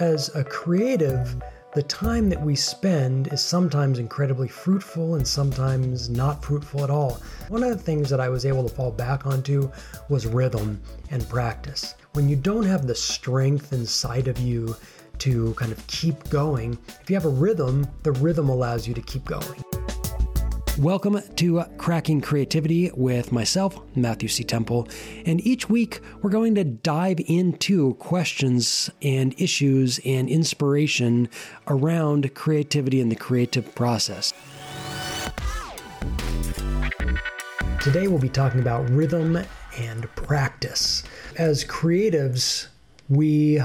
As a creative, the time that we spend is sometimes incredibly fruitful and sometimes not fruitful at all. One of the things that I was able to fall back onto was rhythm and practice. When you don't have the strength inside of you to kind of keep going, if you have a rhythm, the rhythm allows you to keep going. Welcome to Cracking Creativity with myself, Matthew C. Temple. And each week, we're going to dive into questions and issues and inspiration around creativity and the creative process. Today, we'll be talking about rhythm and practice. As creatives, we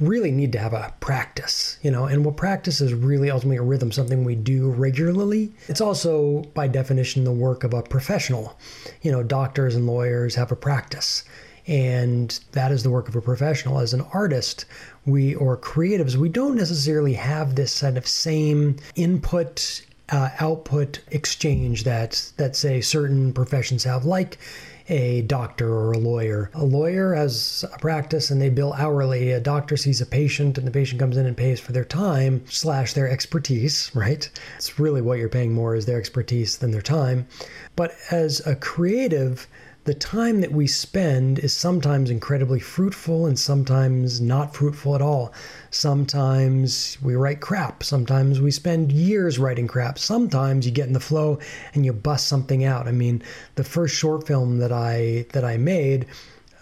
really need to have a practice, you know, and what practice is really ultimately a rhythm, something we do regularly. It's also, by definition, the work of a professional. You know, doctors and lawyers have a practice. And that is the work of a professional. As an artist, we or creatives, we don't necessarily have this kind of same input uh, output exchange that that say certain professions have, like a doctor or a lawyer. A lawyer has a practice and they bill hourly. A doctor sees a patient and the patient comes in and pays for their time slash their expertise, right? It's really what you're paying more is their expertise than their time. But as a creative, the time that we spend is sometimes incredibly fruitful and sometimes not fruitful at all. Sometimes we write crap. Sometimes we spend years writing crap. Sometimes you get in the flow and you bust something out. I mean, the first short film that I that I made,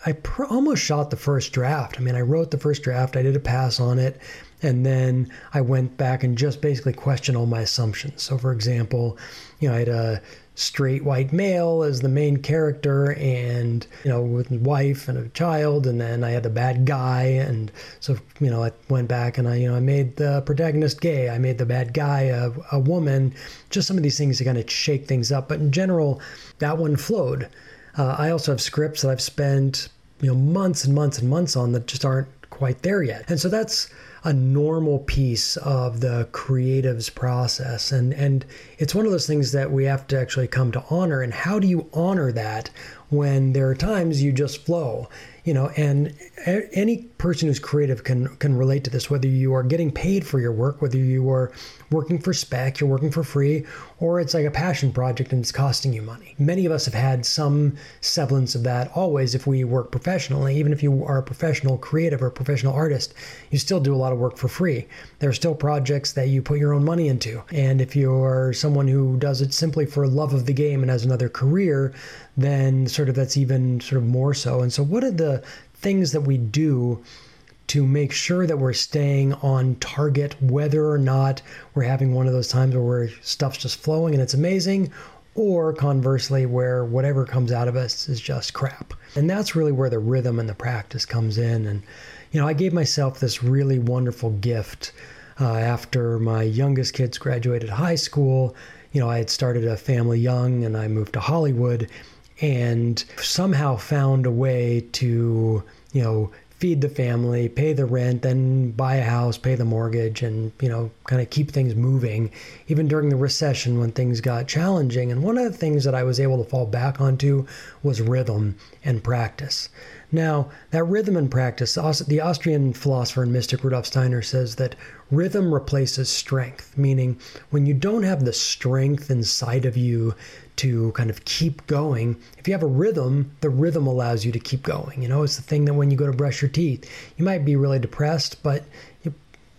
I pr- almost shot the first draft. I mean, I wrote the first draft. I did a pass on it, and then I went back and just basically questioned all my assumptions. So, for example, you know, I had a straight white male as the main character and you know with a wife and a child and then i had a bad guy and so you know i went back and i you know i made the protagonist gay. I made the bad guy a, a woman. Just some of these things to kind of shake things up. But in general that one flowed. Uh, i also have scripts that i've spent you know months and months and months on that just aren't quite there yet. And so that's a normal piece of the creative's process. And and it's one of those things that we have to actually come to honor. And how do you honor that when there are times you just flow you know and any person who's creative can can relate to this whether you are getting paid for your work whether you are working for spec you're working for free or it's like a passion project and it's costing you money. Many of us have had some semblance of that always if we work professionally. Even if you are a professional creative or professional artist you still do a lot of work for free. There are still projects that you put your own money into. And if you're someone who does it simply for love of the game and has another career then sort of that's even sort of more so. And so what are the things that we do to make sure that we're staying on target, whether or not we're having one of those times where stuff's just flowing and it's amazing, or conversely, where whatever comes out of us is just crap. And that's really where the rhythm and the practice comes in. And, you know, I gave myself this really wonderful gift uh, after my youngest kids graduated high school. You know, I had started a family young and I moved to Hollywood and somehow found a way to, you know, feed the family, pay the rent, then buy a house, pay the mortgage, and, you know, kind of keep things moving, even during the recession when things got challenging. And one of the things that I was able to fall back onto was rhythm and practice. Now, that rhythm and practice, the Austrian philosopher and mystic Rudolf Steiner says that rhythm replaces strength, meaning when you don't have the strength inside of you to kind of keep going. If you have a rhythm, the rhythm allows you to keep going. You know, it's the thing that when you go to brush your teeth, you might be really depressed, but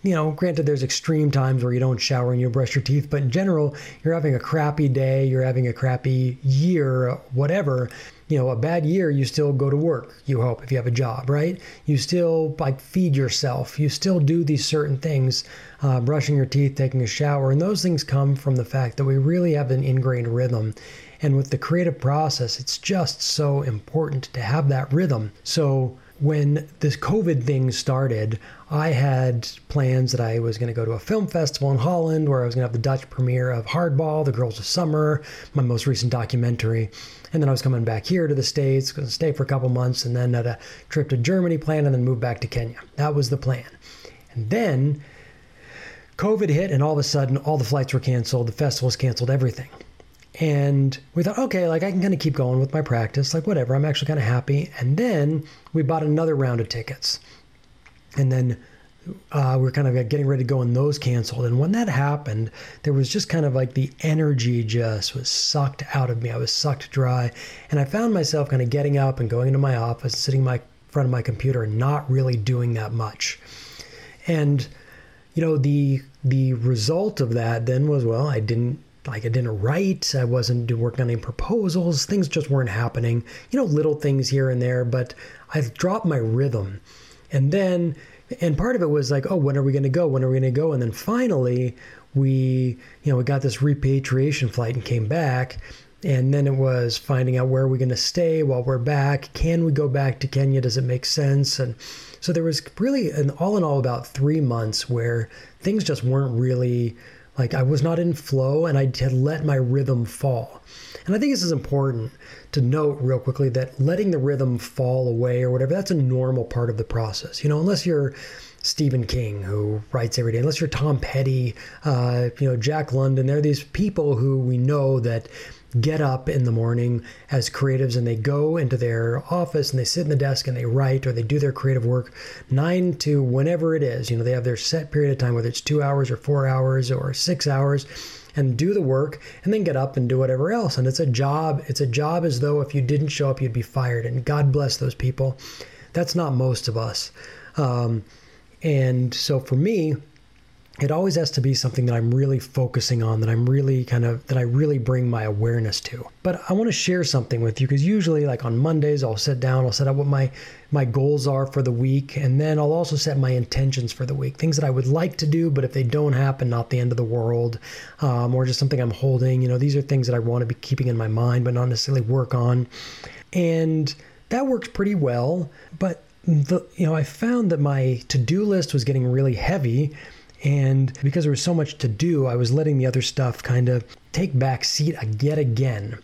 you, know, granted, there's extreme times where you don't shower and you brush your teeth, but in general, you're having a crappy day, you're having a crappy year, whatever you know, a bad year, you still go to work, you hope, if you have a job, right? You still like feed yourself. You still do these certain things, uh, brushing your teeth, taking a shower. And those things come from the fact that we really have an ingrained rhythm. And with the creative process, it's just so important to have that rhythm. So when this COVID thing started, I had plans that I was going to go to a film festival in Holland where I was going to have the Dutch premiere of Hardball, The Girls of Summer, my most recent documentary. And then I was coming back here to the States, going to stay for a couple months, and then had a trip to Germany planned, and then move back to Kenya. That was the plan. And then COVID hit, and all of a sudden, all the flights were canceled, the festivals canceled, everything. And we thought, okay, like I can kind of keep going with my practice, like whatever, I'm actually kind of happy. And then we bought another round of tickets. And then uh, we are kind of getting ready to go and those canceled. And when that happened, there was just kind of like the energy just was sucked out of me. I was sucked dry. And I found myself kind of getting up and going into my office, sitting in my front of my computer and not really doing that much. And you know, the the result of that then was well, I didn't like I didn't write, I wasn't working on any proposals, things just weren't happening. You know, little things here and there, but I dropped my rhythm. And then and part of it was like, oh, when are we going to go? When are we going to go? And then finally, we, you know, we got this repatriation flight and came back. And then it was finding out where are we going to stay while we're back. Can we go back to Kenya? Does it make sense? And so there was really an all in all about three months where things just weren't really like I was not in flow and I had let my rhythm fall. And I think this is important to note real quickly that letting the rhythm fall away or whatever, that's a normal part of the process. You know, unless you're Stephen King who writes every day, unless you're Tom Petty, uh, you know, Jack London, there are these people who we know that get up in the morning as creatives and they go into their office and they sit in the desk and they write or they do their creative work nine to whenever it is. You know, they have their set period of time, whether it's two hours or four hours or six hours and do the work and then get up and do whatever else. And it's a job. It's a job as though if you didn't show up, you'd be fired. And God bless those people. That's not most of us. Um, and so for me, it always has to be something that I'm really focusing on, that I'm really kind of, that I really bring my awareness to. But I want to share something with you because usually, like on Mondays, I'll sit down, I'll set up what my my goals are for the week, and then I'll also set my intentions for the week, things that I would like to do, but if they don't happen, not the end of the world, um, or just something I'm holding. You know, these are things that I want to be keeping in my mind, but not necessarily work on, and that works pretty well. But the, you know, I found that my to do list was getting really heavy and because there was so much to do, I was letting the other stuff kind of take back seat yet again.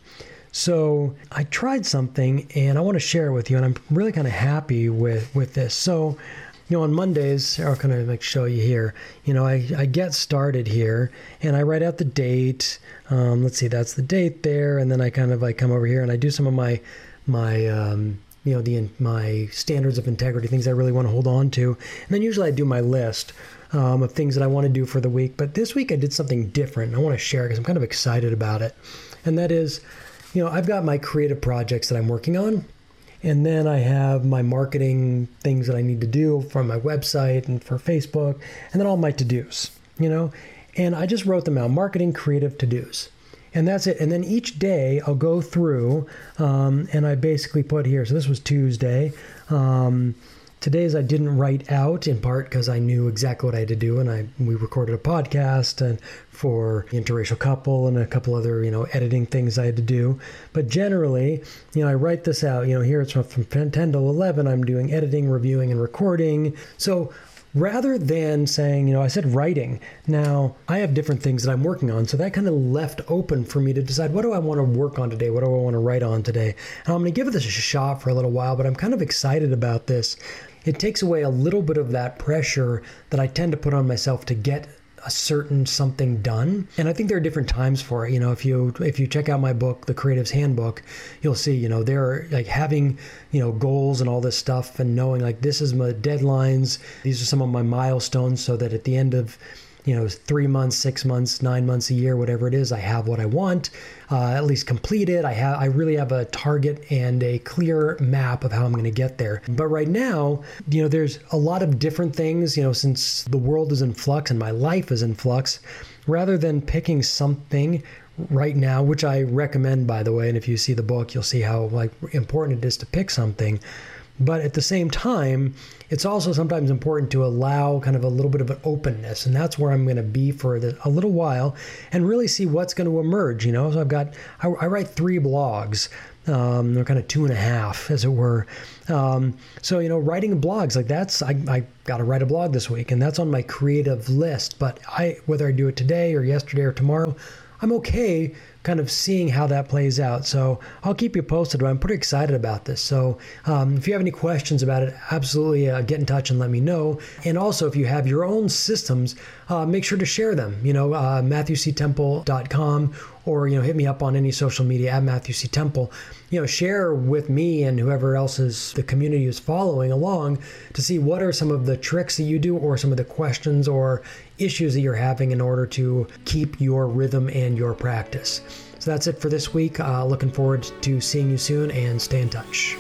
So I tried something and I want to share it with you, and I'm really kind of happy with, with this. So, you know, on Mondays, I'll kind of like show you here, you know, I, I get started here and I write out the date. Um, let's see, that's the date there. And then I kind of like come over here and I do some of my, my, um, you know, the, my standards of integrity, things I really want to hold on to. And then usually I do my list um, of things that I want to do for the week. But this week I did something different. I want to share because I'm kind of excited about it. And that is, you know, I've got my creative projects that I'm working on. And then I have my marketing things that I need to do from my website and for Facebook, and then all my to dos, you know. And I just wrote them out marketing, creative to dos. And that's it. And then each day I'll go through um, and I basically put here, so this was Tuesday. Um, Today's I didn't write out in part because I knew exactly what I had to do, and I we recorded a podcast and for interracial couple and a couple other you know editing things I had to do. But generally, you know, I write this out. You know, here it's from, from 10 to 11. I'm doing editing, reviewing, and recording. So rather than saying, you know, I said writing. Now, I have different things that I'm working on. So that kind of left open for me to decide what do I want to work on today? What do I want to write on today? And I'm going to give this a shot for a little while, but I'm kind of excited about this it takes away a little bit of that pressure that I tend to put on myself to get a certain something done. And i think there are different times for it. You know if you if you check out my book the creative's handbook you'll see you know there are like having you know goals and all this stuff and knowing like this is my deadlines. These are some of my milestones so that at the end of you know, three months, six months, nine months, a year, whatever it is, I have what I want, uh, at least complete it. I have, I really have a target and a clear map of how I'm going to get there. But right now, you know, there's a lot of different things, you know, since the world is in flux and my life is in flux, rather than picking something right now, which I recommend, by the way, and if you see the book, you'll see how like important it is to pick something. But at the same time, it's also sometimes important to allow kind of a little bit of an openness. And that's where I'm going to be for a little while and really see what's going to emerge. You know, so I've got, I, I write three blogs. Um, they're kind of two and a half, as it were. Um, so, you know, writing blogs like that's, I, I got to write a blog this week, and that's on my creative list. But I, whether I do it today or yesterday or tomorrow, I'm okay kind of seeing how that plays out. So I'll keep you posted. I'm pretty excited about this. So um, if you have any questions about it, absolutely uh, get in touch and let me know. And also, if you have your own systems, uh, make sure to share them. You know, uh, MatthewCTemple.com or you know hit me up on any social media at Matthew C Temple. You know, share with me and whoever else is the community is following along to see what are some of the tricks that you do or some of the questions or issues that you're having in order to keep your rhythm and your practice. So that's it for this week. Uh, looking forward to seeing you soon and stay in touch.